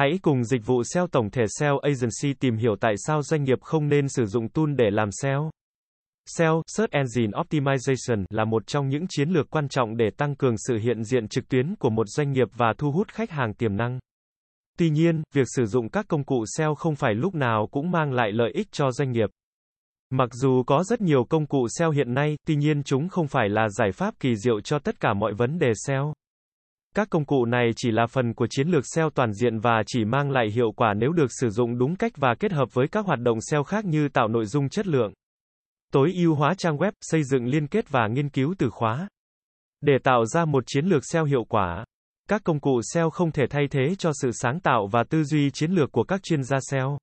Hãy cùng dịch vụ SEO tổng thể SEO Agency tìm hiểu tại sao doanh nghiệp không nên sử dụng tool để làm SEO. SEO, Search Engine Optimization, là một trong những chiến lược quan trọng để tăng cường sự hiện diện trực tuyến của một doanh nghiệp và thu hút khách hàng tiềm năng. Tuy nhiên, việc sử dụng các công cụ SEO không phải lúc nào cũng mang lại lợi ích cho doanh nghiệp. Mặc dù có rất nhiều công cụ SEO hiện nay, tuy nhiên chúng không phải là giải pháp kỳ diệu cho tất cả mọi vấn đề SEO. Các công cụ này chỉ là phần của chiến lược SEO toàn diện và chỉ mang lại hiệu quả nếu được sử dụng đúng cách và kết hợp với các hoạt động SEO khác như tạo nội dung chất lượng, tối ưu hóa trang web, xây dựng liên kết và nghiên cứu từ khóa. Để tạo ra một chiến lược SEO hiệu quả, các công cụ SEO không thể thay thế cho sự sáng tạo và tư duy chiến lược của các chuyên gia SEO.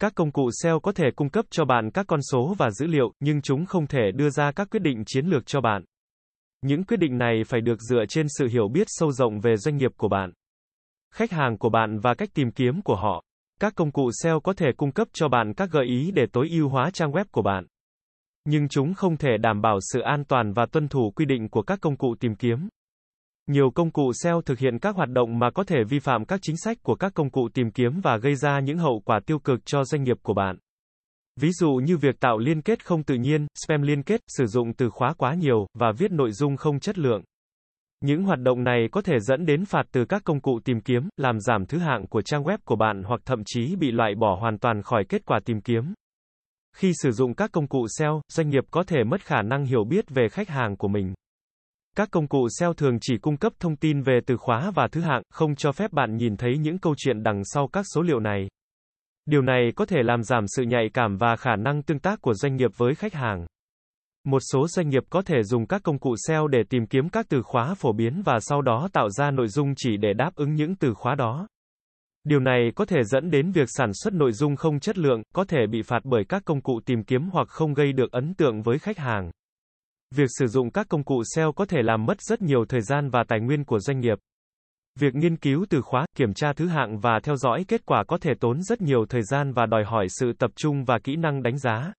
Các công cụ SEO có thể cung cấp cho bạn các con số và dữ liệu, nhưng chúng không thể đưa ra các quyết định chiến lược cho bạn. Những quyết định này phải được dựa trên sự hiểu biết sâu rộng về doanh nghiệp của bạn, khách hàng của bạn và cách tìm kiếm của họ. Các công cụ SEO có thể cung cấp cho bạn các gợi ý để tối ưu hóa trang web của bạn. Nhưng chúng không thể đảm bảo sự an toàn và tuân thủ quy định của các công cụ tìm kiếm. Nhiều công cụ SEO thực hiện các hoạt động mà có thể vi phạm các chính sách của các công cụ tìm kiếm và gây ra những hậu quả tiêu cực cho doanh nghiệp của bạn. Ví dụ như việc tạo liên kết không tự nhiên, spam liên kết, sử dụng từ khóa quá nhiều, và viết nội dung không chất lượng. Những hoạt động này có thể dẫn đến phạt từ các công cụ tìm kiếm, làm giảm thứ hạng của trang web của bạn hoặc thậm chí bị loại bỏ hoàn toàn khỏi kết quả tìm kiếm. Khi sử dụng các công cụ SEO, doanh nghiệp có thể mất khả năng hiểu biết về khách hàng của mình. Các công cụ SEO thường chỉ cung cấp thông tin về từ khóa và thứ hạng, không cho phép bạn nhìn thấy những câu chuyện đằng sau các số liệu này. Điều này có thể làm giảm sự nhạy cảm và khả năng tương tác của doanh nghiệp với khách hàng. Một số doanh nghiệp có thể dùng các công cụ SEO để tìm kiếm các từ khóa phổ biến và sau đó tạo ra nội dung chỉ để đáp ứng những từ khóa đó. Điều này có thể dẫn đến việc sản xuất nội dung không chất lượng, có thể bị phạt bởi các công cụ tìm kiếm hoặc không gây được ấn tượng với khách hàng. Việc sử dụng các công cụ SEO có thể làm mất rất nhiều thời gian và tài nguyên của doanh nghiệp. Việc nghiên cứu từ khóa, kiểm tra thứ hạng và theo dõi kết quả có thể tốn rất nhiều thời gian và đòi hỏi sự tập trung và kỹ năng đánh giá.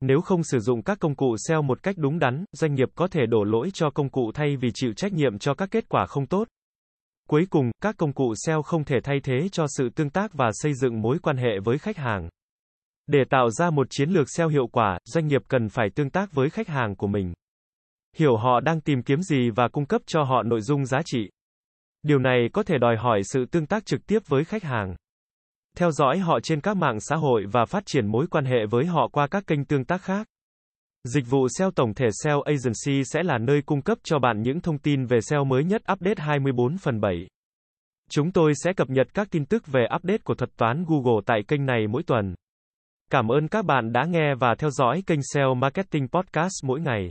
Nếu không sử dụng các công cụ SEO một cách đúng đắn, doanh nghiệp có thể đổ lỗi cho công cụ thay vì chịu trách nhiệm cho các kết quả không tốt. Cuối cùng, các công cụ SEO không thể thay thế cho sự tương tác và xây dựng mối quan hệ với khách hàng. Để tạo ra một chiến lược SEO hiệu quả, doanh nghiệp cần phải tương tác với khách hàng của mình. Hiểu họ đang tìm kiếm gì và cung cấp cho họ nội dung giá trị. Điều này có thể đòi hỏi sự tương tác trực tiếp với khách hàng. Theo dõi họ trên các mạng xã hội và phát triển mối quan hệ với họ qua các kênh tương tác khác. Dịch vụ SEO tổng thể SEO Agency sẽ là nơi cung cấp cho bạn những thông tin về SEO mới nhất update 24 phần 7. Chúng tôi sẽ cập nhật các tin tức về update của thuật toán Google tại kênh này mỗi tuần. Cảm ơn các bạn đã nghe và theo dõi kênh SEO Marketing Podcast mỗi ngày.